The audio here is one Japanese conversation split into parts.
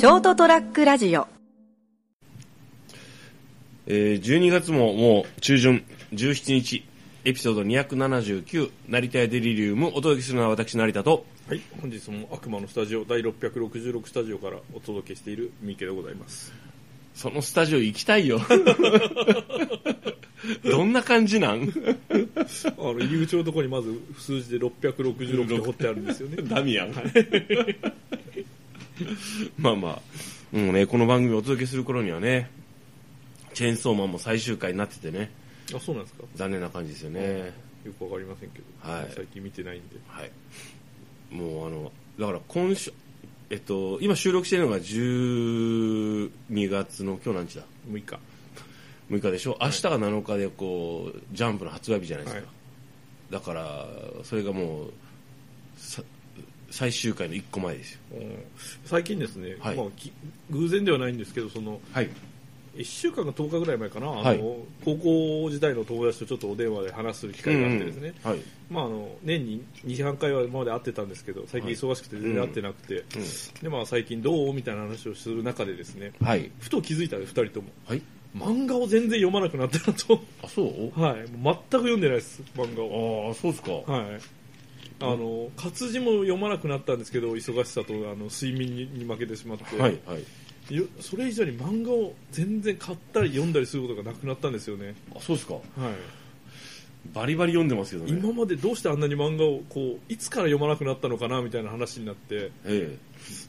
ショートトラックラジオ。えー、12月ももう中旬17日エピソード279成田屋デリリウムお届けするのは私成田と。はい、本日も悪魔のスタジオ第666スタジオからお届けしている三池でございます。そのスタジオ行きたいよ。どんな感じなん？あの入り口のところにまず数字で666って彫ってあるんですよね。ダミアン まあまあもうねこの番組をお届けする頃にはねチェーンソーマンも最終回になっててね。あ、そうなんですか。残念な感じですよね。よくわかりませんけど、はい。最近見てないんで。はい。もうあのだから今週えっと今収録してるのが12月の今日何日だ。6日。6日でしょ。明日が7日でこうジャンプの発売日じゃないですか、はい。だからそれがもうさ最終回の1個前ですよ。うん。最近ですね、はい。まあ、き偶然ではないんですけど、そのはい。1週間か10日ぐらい前かな、はい。あの高校時代の友達とちょっとお電話で話す機会があってですね、はい。まあ、あの年に2、3回は今まで会ってたんですけど、最近忙しくて全然会ってなくて、でまあ、最近どうみたいな話をする中でですね、はい。ふと気づいたんです、2人とも。はい。漫画を全然読まなくなったなと。あそう？はい。全く読んでないです、漫画を。ああそうですか。はい。あの、活字も読まなくなったんですけど、忙しさと、あの、睡眠にに負けてしまって。はいはい。よそれ以上に漫画を全然買ったり読んだりすることがなくなったんですよね。あそうですか。はい。バリバリ読んでますけどね。今までどうしてあんなに漫画をこういつから読まなくなったのかなみたいな話になって。え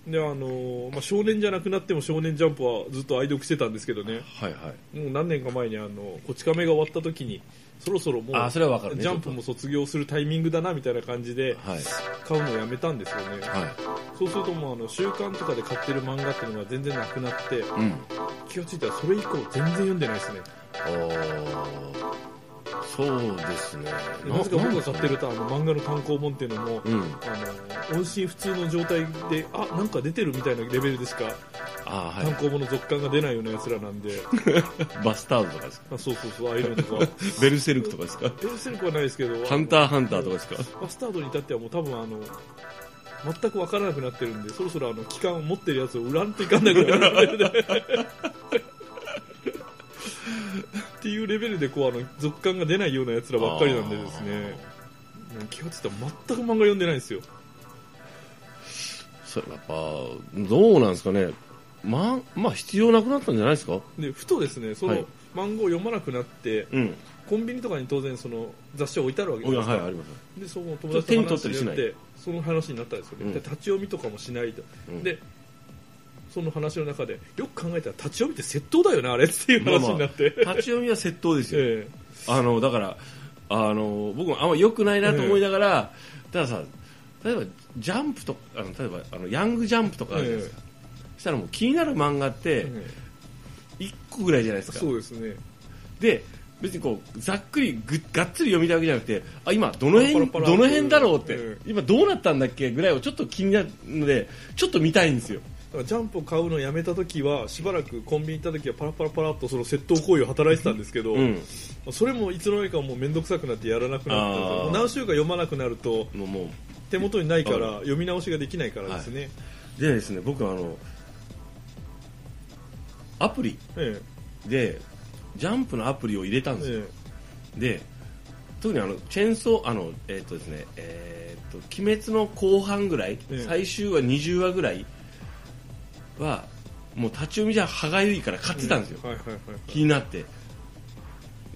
であのーまあ、少年じゃなくなっても少年ジャンプはずっと愛読してたんですけどね。えはいはい。もう何年か前にあのこち亀が終わった時にそろそろもうあそれはわかるね。ジャンプも卒業するタイミングだなみたいな感じではい。買うのをやめたんですよね、はそうするともうあの週刊とかで買ってる漫画っていうのが全然なくなっていうん。気がついたらそれ以降全然読んでないですね。ああそうですね。でなぜか僕が買ってるとあの漫画の単行本っていうのも、うん。あの音信不通の状態であなんか出てるみたいなレベルでしかああは単行本の続刊が出ないようなやつらなんで、い バスターズとかですか？あそうそうそうああいうのとかベルセルクとかですか？ベルセルクはないですけど。ハンターハンターとかですか？バスタードに至ってはもう多分あの全く分からなくなってるんでそろそろあの期間を持ってるやつを売らんといかんなくなる っていうレベルでこうあの続刊が出ないようなやつらばっかりなんでですね。気がついたら全く漫画読んでないんですよ。それやっぱどうなんですかね？ままあ必要なくなったんじゃないですか？でふとですねそのはい。漫画を読まなくなって、うん。コンビニとかに当然その雑誌を置いてあるわけおじゃないですか、やはいでその友達と話によってその話になったんですよね、うん。で立ち読みとかもしないと、うん。でその話の中でよく考えたら立ち読みって窃盗だよねあれっていう話になって、立ち読みは窃盗ですよ、えあのだからあの僕もあんま良くないなと思いながら、たださ例えばジャンプとあの例えばあのヤングジャンプとかあるじゃないですか、そしたらもう気になる漫画ってええ1個ぐらいじゃないですか。そうですね。で別にこうざっくりぐがっつり読みたいわけじゃなくてあ今どの辺どの辺だろうって、え今どうなったんだっけぐらいをちょっと気になるのでちょっと見たいんですよ。だからジャンプを買うのをやめた時はしばらくコンビニ行った時はパラパラパラっとその窃盗行為を働いてたんですけど、うん。それもいつの間にかもう面倒くさくなってやらなくなった何週か読まなくなると手元にないから読み直しができないからですね、でですね僕あのアプリえでジャンプのアプリを入れたんえですよ、えで特にあのチェーンソーあのえっ、とですねえっ、と鬼滅の後半ぐらい、ええ。最終話20話ぐらいはもう立ち読みじゃ歯がゆいから買ってたんですよ、えはいはいはいはい。気になって。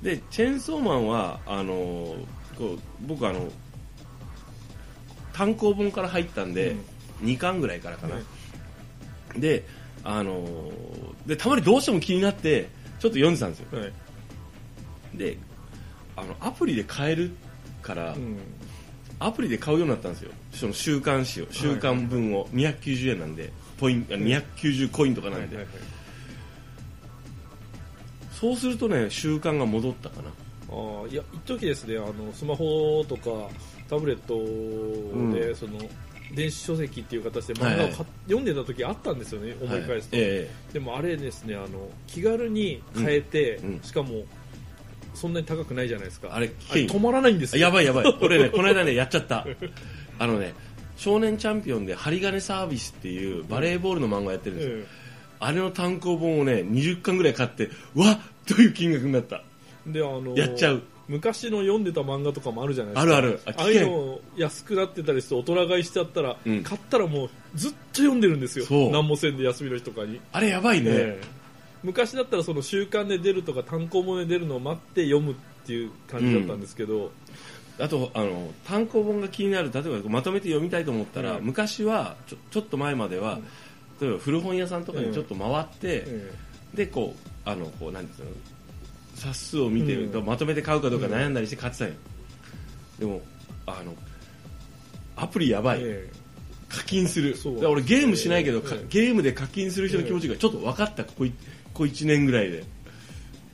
でチェーンソーマンはあのーこう僕あの単行本から入ったんで、2巻ぐらいからかな、ねであのーでたまにどうしても気になってちょっと読んでたんですよ。はい。であのアプリで買えるから、うん。アプリで買うようになったんですよ。その週刊誌を週刊分を。290円なんでポイント290コインとかなんで、はいはいはい。そうするとね習慣が戻ったかな。あーいや一時ですねあのスマホとかタブレットで、うん。その電子書籍っていう形で漫画をはい。読んでた時あったんですよね思い返すと、はいえ。でもあれですねあの気軽に買えて、うん。うん。しかもそんなに高くないじゃないですか。あれ止まらないんですよ。えやばいやばい。俺ね この間ねやっちゃった。あのね少年チャンピオンで針金サービスっていうバレーボールの漫画やってるんですよ、えあれの単行本をね20巻ぐらい買ってわっという金額になった。えであのやっちゃう昔の読んでた漫画とかもあるじゃないですか。あるある。あああいうの安くなってたりすると大人買いしちゃったら、うん。買ったらもうずっと読んでるんですよ。何もせんで休みの日とかに、あれやばいね、ええ。昔だったらその週刊で出るとか単行本で出るのを待って読むっていう感じだったんですけど、あとあの単行本が気になる例えばまとめて読みたいと思ったら、うん。昔はちょちょっと前までは、例えば古本屋さんとかにちょっと回って、え。でこうあのこうなんていうの冊数を見てると、うん。まとめて買うかどうか悩んだりして買ってたんよ、でもあのアプリやばい、え課金する。そう。だから俺ゲームしないけど、かえ。えゲームで課金する人の気持ちがちょっと分かった。ここいここ1年ぐらいで。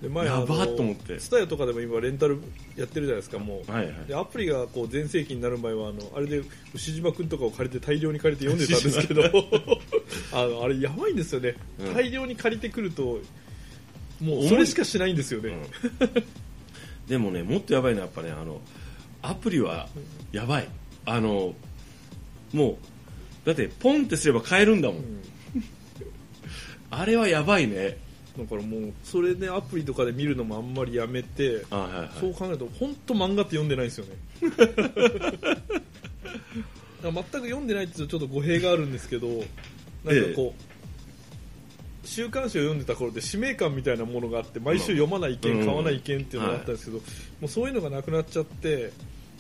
で前やばと思って。ツタヤとかでも今レンタルやってるじゃないですかもう。はいはい。でアプリがこう全盛期になる前はあのあれで牛島君とかを借りて大量に借りて読んでたんですけど。あのあれやばいんですよね、うん。大量に借りてくるともうそれしかしないんですよね、でもねもっとやばいのはやっぱねあのアプリはやばい。あのもうだってポンってすれば買えるんだもん、うん。あれはやばいね。だからもうそれでアプリとかで見るのもあんまりやめてあはいはい。そう考えると本当漫画って読んでないんですよね。全く読んでないっていうとちょっと語弊があるんですけどなんかこう、週刊誌を読んでた頃で使命感みたいなものがあって毎週読まない意見、うん買わない意見っていうのがあったんですけど、もうそういうのがなくなっちゃって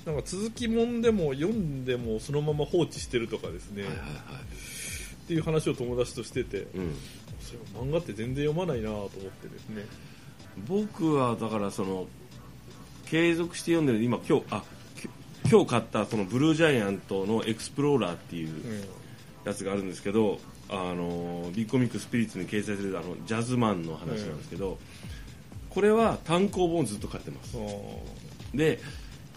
なんか続きもんでも読んでもそのまま放置してるとかですね、っていう話を友達としててうんそれ漫画って全然読まないなと思ってですね。僕はだからその継続して読んでる今今日あき今日買ったそのブルージャイアントのエクスプローラーっていううんやつがあるんですけどあのビッグコミックスピリッツに掲載されるあのジャズマンの話なんですけど、これは単行本をずっと買ってます。で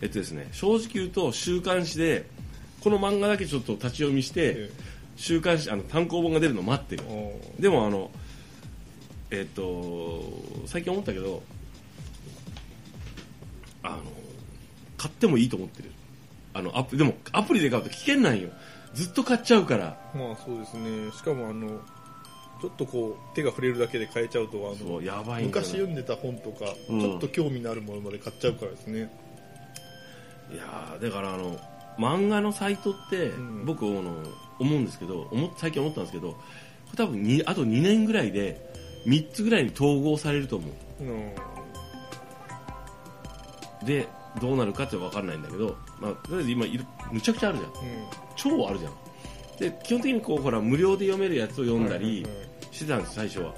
えっとですね正直言うと週刊誌でこの漫画だけちょっと立ち読みして、え週刊誌あの単行本が出るの待ってる。でもあのえっと最近思ったけどあの買ってもいいと思ってる。あのアプでもアプリで買うと危険なんよずっと買っちゃうから。まあそうですね。しかもあのちょっとこう手が触れるだけで買えちゃうとあのやばい昔読んでた本とか、うん。ちょっと興味のあるものまで買っちゃうからですね。いやーだからあの漫画のサイトって、ん。僕あの思うんですけど思っ最近思ったんですけど多分にあと2年ぐらいで3つぐらいに統合されると思う。うん。でどうなるかって分かんないんだけど、まあ、とりあえず今いるむちゃくちゃあるじゃん超あるじゃん。で基本的にこうほら無料で読めるやつを読んだりしてたんです最初は。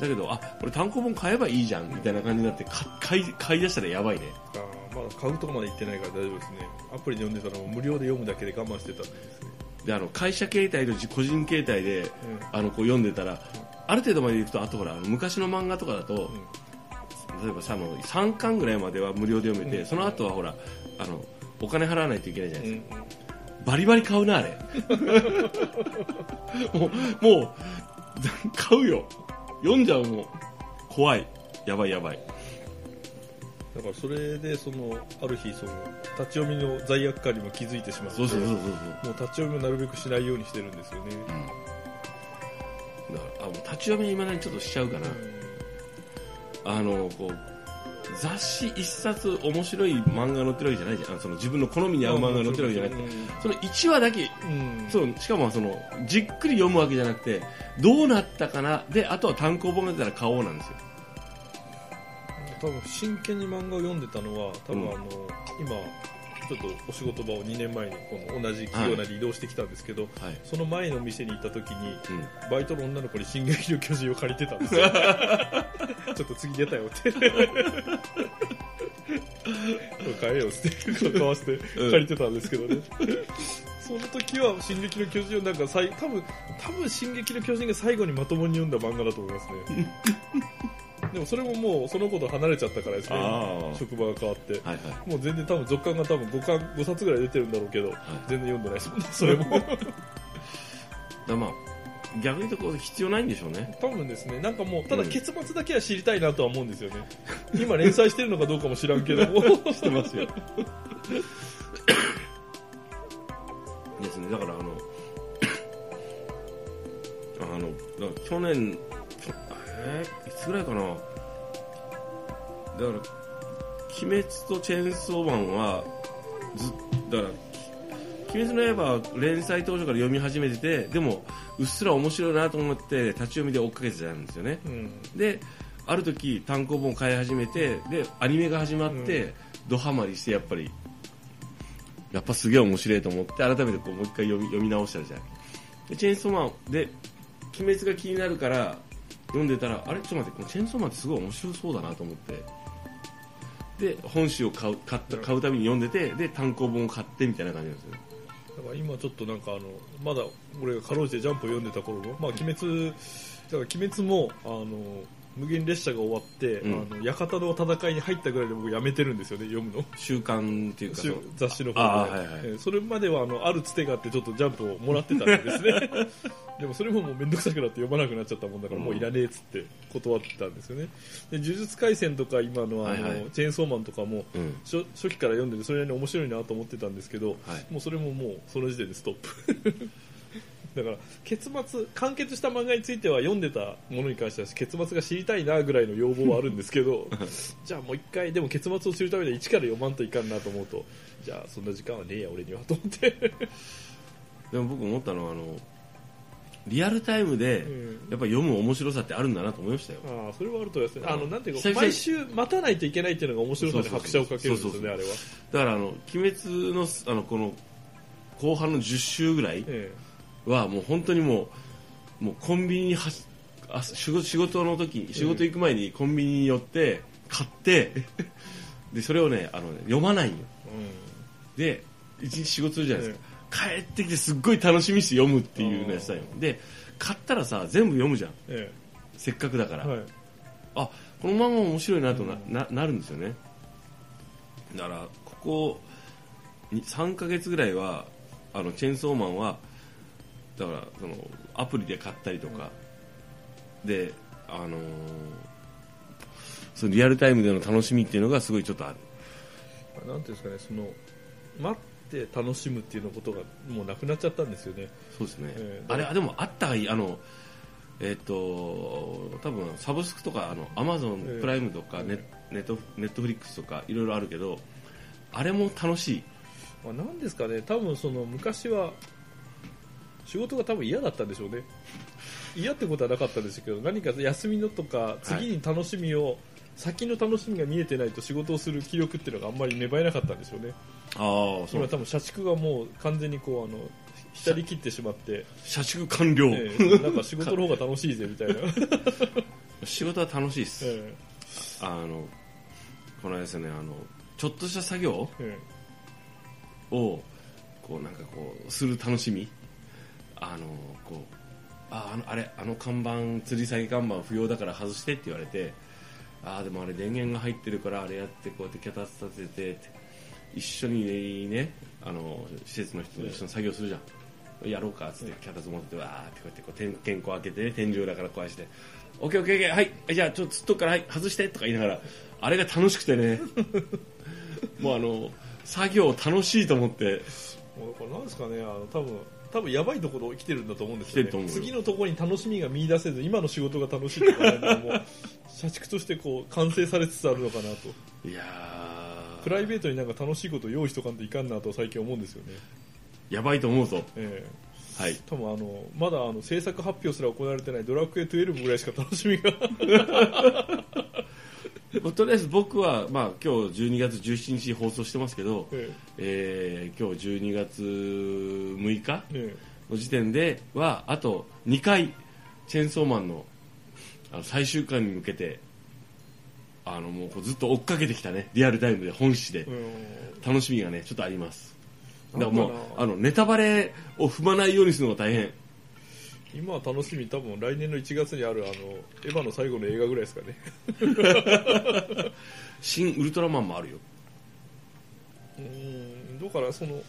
だけどあこれ単行本買えばいいじゃんみたいな感じになってか買い買い出したらやばいね。あーまだ買うとこまで行ってないから大丈夫ですね。アプリで読んでたのも無料で読むだけで我慢してたんですね、であの会社携帯と自個人携帯であのこう読んでたらある程度まで行くとあとほら昔の漫画とかだと例えばさあの3巻ぐらいまでは無料で読めて、うん。その後はほらあのお金払わないといけないじゃないうんですか、バリバリ買うなあれ。もうもう買うよ。読んじゃうもう怖い。やばいやばい。だからそれでそのある日その立ち読みの罪悪感にも気づいてしまってそうそうそうそうもう立ち読みをなるべくしないようにしてるんですよね、だからあもう立ち読みいまだにちょっとしちゃうかな、あのこう雑誌一冊面白い漫画が載ってるわけじゃないじゃん。その自分の好みに合う漫画が載ってるわけじゃなくて。その1話だけ。うん。そうしかもそのじっくり読むわけじゃなくてどうなったかな？であとは単行本が出たら買おうなんですよ。多分真剣に漫画を読んでたのは多分うん。あの、今ちょっとお仕事場を2年前にこの同じ企業内で移動してきたんですけど、はい、その前の店に行った時にうん、バイトの女の子に「進撃の巨人」を借りてたんですよ。ちょっと次出たよって。買えよって買わせてうん。借りてたんですけどね、その時は「進撃の巨人」をなんかさい多分多分進撃の巨人」が最後にまともに読んだ漫画だと思いますねでもそれももうその子と離れちゃったからですね。職場が変わって。はいはい。もう全然多分続刊が多分5巻5冊ぐらい出てるんだろうけど、全然読んでないですもんね それも。だまあ逆に言うとこう必要ないんでしょうね。多分ですね。なんかもうただうん。結末だけは知りたいなとは思うんですよね、今連載してるのかどうかも知らんけども。してますよ。ですね。ねだからあのあの去年つぐらいかな？だから「鬼滅」と「チェーンソーマン」はずだから「鬼滅の刃」は連載当初から読み始めててでもうっすら面白いなと思って立ち読みで追っかけてたんですよね。うん。である時単行本を買い始めてでアニメが始まって、うん。ドハマりしてやっぱりやっぱすげえ面白いと思って改めてこうもう一回読み読み直したじゃん。でチェーンソーマンで鬼滅が気になるから読んでたらあれ？ちょっと待ってこのチェーンソーマンってすごい面白そうだなと思って。で本誌を買う買った買うたびに読んでてで単行本を買ってみたいな感じなんですよ。だから今ちょっとなんかあのまだ俺がかろうじてジャンプを読んでた頃の、まあ、鬼滅だから鬼滅もあの無限列車が終わって、うん。あの館の戦いに入ったぐらいで僕やめてるんですよね読むの。週刊っていうか雑誌の方で、はいはいえーそれまではあのあるつてがあってちょっとジャンプをもらってたんですね。でもそれももうめんどくさくなって読まなくなっちゃったもんだから、うん。もういらねえっつって断ってたんですよね。で呪術廻戦とか今のあの、はいはい。チェーンソーマンとかもうん。初初期から読んでてそれなりに面白いなと思ってたんですけど、はい。もうそれももうその時点でストップだから結末完結した漫画については読んでたものに関しては結末が知りたいなぐらいの要望はあるんですけど じゃあもう一回でも結末を知るためには一から読まんといかんなと思うとじゃあそんな時間はねえや俺にはと思って、でも僕思ったのはあのリアルタイムでうん。やっぱ読む面白さってあるんだなと思いましたよ。ああそれはあると思いますね。あのなんていうか毎週待たないといけないっていうのが面白さに拍車をかけるんですねあれは、だからあの鬼滅のあのこの後半の10週ぐらいえはもう本当にもうもうコンビニにはしあ仕事仕事の時仕事行く前にコンビニに寄って買って でそれをねあのね読まないんよ。えで一日仕事するじゃないですか、帰ってきてすっごい楽しみにして読むっていうのやつだよ。で買ったらさ全部読むじゃん。えせっかくだから、えはい。あこの漫画面白いなとな,、ななるんですよね。だからここに3ヶ月ぐらいはあのチェーンソーマンはだからそのアプリで買ったりとか、であのーそのリアルタイムでの楽しみっていうのがすごいちょっとある。なんていうんですかねその待って楽しむっていうのことがもうなくなっちゃったんですよね。そうですね、ええあれあでもあったあのえっ、と多分サブスクとかあのアマゾンええプライムとかネ,、ネットネットフリックスとかいろいろあるけどあれも楽しい。まあ、なんですかね多分その昔は仕事が多分嫌だったんでしょうね。嫌ってことはなかったんですけど何か休みのとか次に楽しみを、先の楽しみが見えてないと仕事をする気力っていうのがあんまり芽生えなかったんでしょうね。ああ今多分社畜がもう完全にこうあの浸り切ってしまって、社畜完了、ええなんか仕事の方が楽しいぜみたいな、仕事は楽しいです、えあのこの間ですねあのちょっとした作業ええ。をこうなんかこうする楽しみあのこうああのあれあの看板吊り下げ看板不要だから外してって言われてああでもあれ電源が入ってるからあれやってこうやって脚立立てて一緒にねあの施設の人と一緒に作業するじゃん、やろうかっつって脚立持ってわーってこうやってこう天天候開けてね天井だから壊してオッケーオッケーオッケーはいじゃあちょっとつっとくからはい外してとか言いながらあれが楽しくてね。もうあの作業楽しいと思って。これなんですかねあの多分多分やばいところ来てるんだと思うんですよね。次のところに楽しみが見出せず今の仕事が楽しいとかもう社畜としてこう完成されつつあるのかなと。いやー。プライベートになんか楽しいことを用意しとかんといかんなと最近思うんですよね、やばいと思うぞ。ええ。はい。多分あのまだあの制作発表すら行われてないドラクエ12ぐらいしか楽しみが まあとりあえず僕は、まあ、今日12月17日放送してますけど、ええ。ー今日12月6日ええ。の時点ではあと2回チェーンソーマンのあの最終回に向けてあのもうずっと追っかけてきたねリアルタイムで本誌で。え楽しみがねちょっとあります。だからもうあのネタバレを踏まないようにするのが大変今は楽しみ多分来年の1月にあるあのエヴァの最後の映画ぐらいですかね。新ウルトラマンもあるよ。うんだからその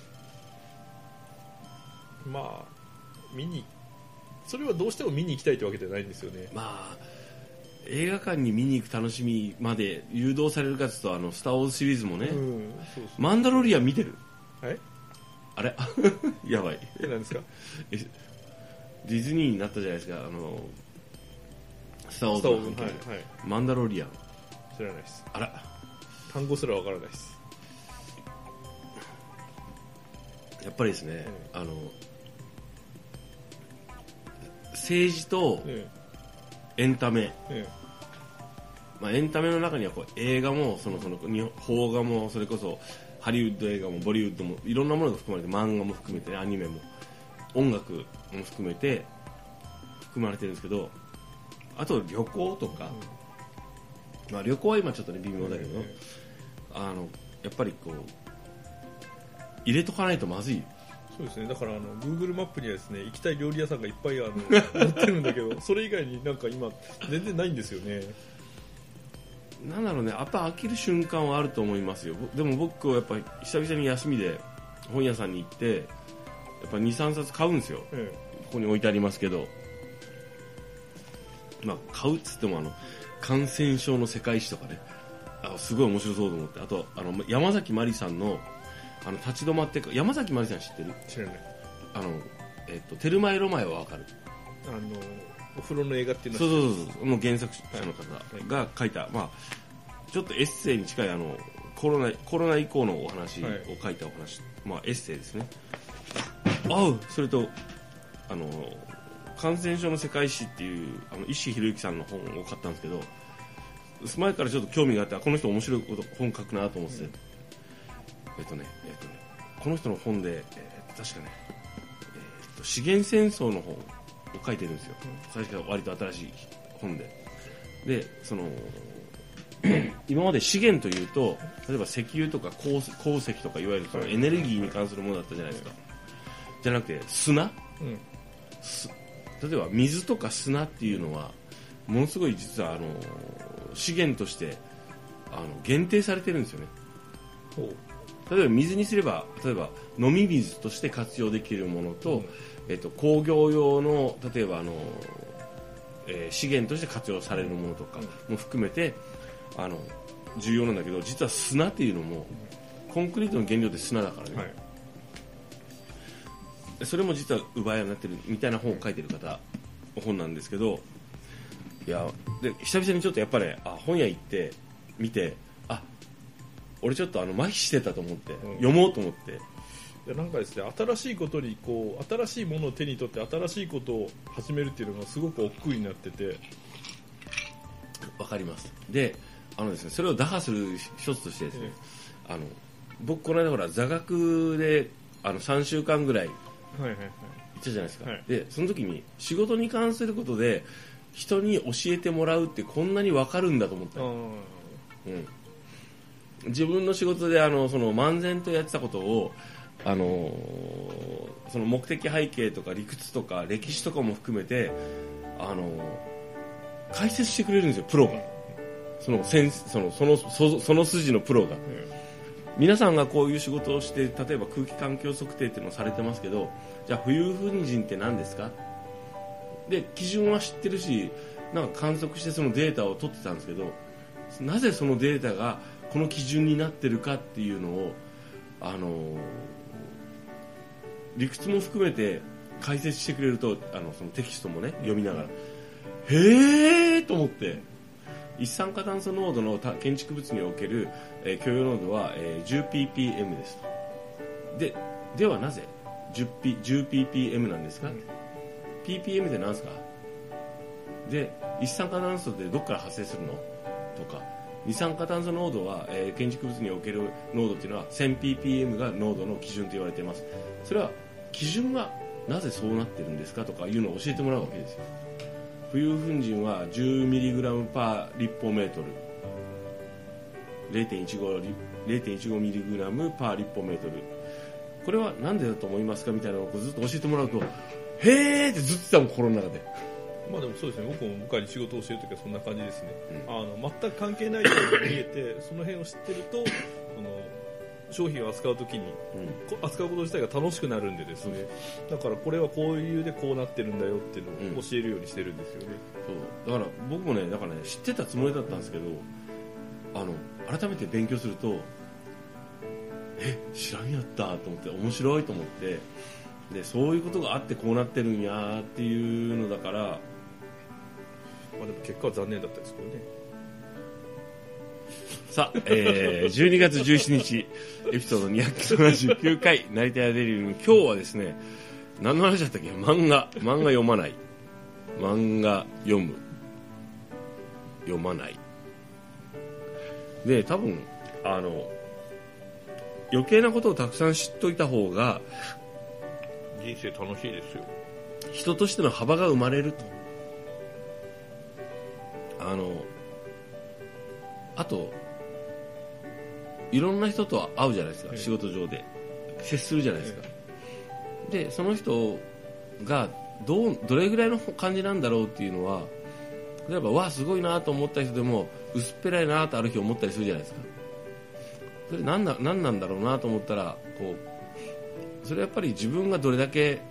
まあ見にそれはどうしても見に行きたいってわけじゃないんですよね。まあ映画館に見に行く楽しみまで誘導されるかというとあの「スター・ウォーズ」シリーズもね、うんそうそう。マンダロリアン見てる？はいあれ？やばい。え何ですか？え ディズニーになったじゃないですか。あのスター・ウォーズズの関係はいはい。マンダロリアン。知らないです。あら。単語すらわからないです。やっぱりですね、あの政治とえエンタメ、ええまあ、エンタメの中にはこう映画もそのその日本邦画もそれこそハリウッド映画もボリウッドもいろんなものが含まれて漫画も含めて、ね、アニメも音楽も含めて含まれてるんですけどあと旅行とか、まあ、旅行は今ちょっとね微妙だけど、えあのやっぱりこう入れとかないとまずい。そうですね。だからあの Google マップにはですね行きたい料理屋さんがいっぱいあの 載ってるんだけどそれ以外になんか今全然ないんですよね。なんだろうねやっぱ飽きる瞬間はあると思いますよ。ぼでも僕はやっぱり久々に休みで本屋さんに行ってやっぱ23冊買うんですよ。えここに置いてありますけど、まあ、買うっつってもあの感染症の世界史とかね。あすごい面白そうと思って。あとあの山崎まりさんのあの立ち止まってか山崎まりさん知ってる？え知らない。あの、えっとテルマエ・ロマエはわかる。あのお風呂の映画っていうのそうはそうそうそう。の原作者の方が書いた、まあ、ちょっとエッセイに近いあのコロナコロナ以降のお話を書いたお話、まあ、エッセイですねあうそれとあの感染症の世界史っていうあの石博之さんの本を買ったんですけど前からちょっと興味があってあこの人面白いこと本書くなと思ってて、えっとねえっとねこの人の本で、えー確かね、えっと資源戦争の本を書いてるんですよ、最初から割と新しい本で。でその 今まで資源というと例えば石油とか鉱石鉱石とかいわゆるそのエネルギーに関するものだったじゃないですか、じゃなくて砂？うん。す例えば水とか砂っていうのはものすごい実はあの資源としてあの限定されてるんですよね。例えば水にすれば例えば飲み水として活用できるものと,、えっと工業用の例えばあの、えー資源として活用されるものとかも含めて、あの重要なんだけど実は砂っていうのもコンクリートの原料って砂だからね、はいそれも実は奪い合いになってるみたいな本を書いてる方本なんですけどいやで久々にちょっとやっぱり、あ本屋行って見てあ俺ちょっとあの麻痺してたと思って、うん。読もうと思って。いやなんかですね新しいことにこう新しいものを手に取って新しいことを始めるっていうのがすごく億劫になってて。わかります。であのですねそれを打破する一つとしてですね、あの僕この間ほら座学であの3週間ぐらいはいはいはい。行ったじゃないですか、はいでその時に仕事に関することで人に教えてもらうってこんなに分かるんだと思った。うん、自分の仕事であのその漫然とやってたことをあのーその目的背景とか理屈とか歴史とかも含めてあのー解説してくれるんですよプロが。そのセンスそのそのそその筋のプロが。あ皆さんがこういう仕事をして例えば空気環境測定っていうのをされてますけどじゃあ浮遊粉塵って何ですか？で基準は知ってるしなんか観測してそのデータを取ってたんですけどなぜそのデータがこの基準になってるかっていうのをあの理屈も含めて解説してくれるとあのそのテキストもね読みながらへえと思って。一酸化炭素濃度の建築物における、えー許容濃度は、えー 10ppm ですと。でではなぜ 10ppm なんですか、ppm って何ですか？で一酸化炭素ってどこから発生するの？とか二酸化炭素濃度は、えー建築物における濃度っていうのは 1000ppm が濃度の基準と言われています。それは基準がなぜそうなってるんですか？とかいうのを教えてもらうわけですよ。浮遊粉塵は 10mg パー立方メートル。0.15, リ 0.15mg パー立方メートル。これは何でだと思いますかみたいなのをずっと教えてもらうとへーってずっと言ってたもん心の中で。まあでもそうですね。僕も向かいに仕事をしてる時はそんな感じですね、うあの全く関係ない人が見えてその辺を知ってるとその商品を扱う時にうん。こ扱うこと自体が楽しくなるんでですね。だからこれはこういう理由でこうなってるんだよっていうのを教えるようにしてるんですよね、そう。だから僕もねだからね知ってたつもりだったんですけどあの改めて勉強するとえ知らんやったと思って面白いと思ってでそういうことがあってこうなってるんやっていうのだからまあでも結果は残念だったですけどねさあ、えー、12月17日エピソード279回成田屋デリル今日はですね何の話だったっけ？漫画。漫画読まない。漫画読む。読まない。で多分あの余計なことをたくさん知っといた方が人生楽しいですよ。人としての幅が生まれると。あのあといろんな人と会うじゃないですか、ええ。仕事上で。接するじゃないですか、でその人がどうどれぐらいの感じなんだろうっていうのは例えばわあすごいなと思った人でも薄っぺらいなとある日思ったりするじゃないですか。それ何だ何なんだろうなと思ったらこうそれやっぱり自分がどれだけ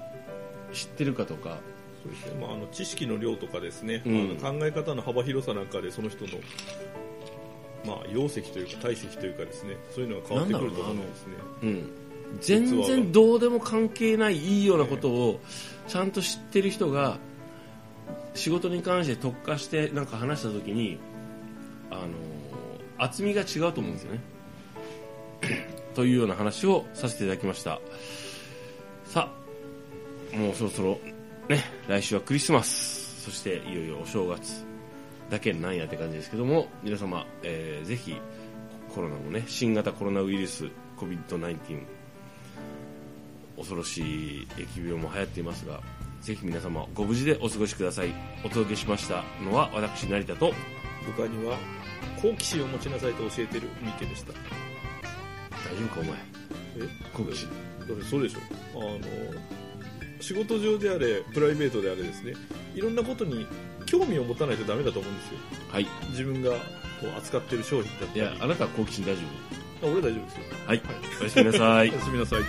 知ってるかとか。そうですね。まあ、あの知識の量とかですね、うん。あの考え方の幅広さなんかでその人の、まあ、容積というか体積というかですねそういうのが変わってくると思うんですね。うん、全然どうでも関係ないいいようなことをちゃんと知ってる人が仕事に関して特化してなんか話した時にあの厚みが違うと思うんですよね。というような話をさせていただきました。さあもうそろそろね来週はクリスマス。そしていよいよお正月だけなんやって感じですけども皆様、えーぜひコロナもね新型コロナウイルス COVID-19 恐ろしい疫病も流行っていますがぜひ皆様ご無事でお過ごしください。お届けしましたのは私成田と部下には好奇心を持ちなさいと教えてる三池でした。大丈夫かお前？え？好奇心。だってそうでしょ。あの仕事上であれプライベートであれですねいろんなことに興味を持たないとダメだと思うんですよ。はい。自分がこう扱ってる商品だったり。いやあなたは好奇心大丈あ俺大丈夫ですよ。夫はい。おやすみなさい。おやすみなさい。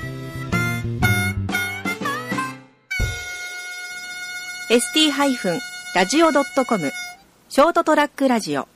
ST-radio.com ショートトラックラジオ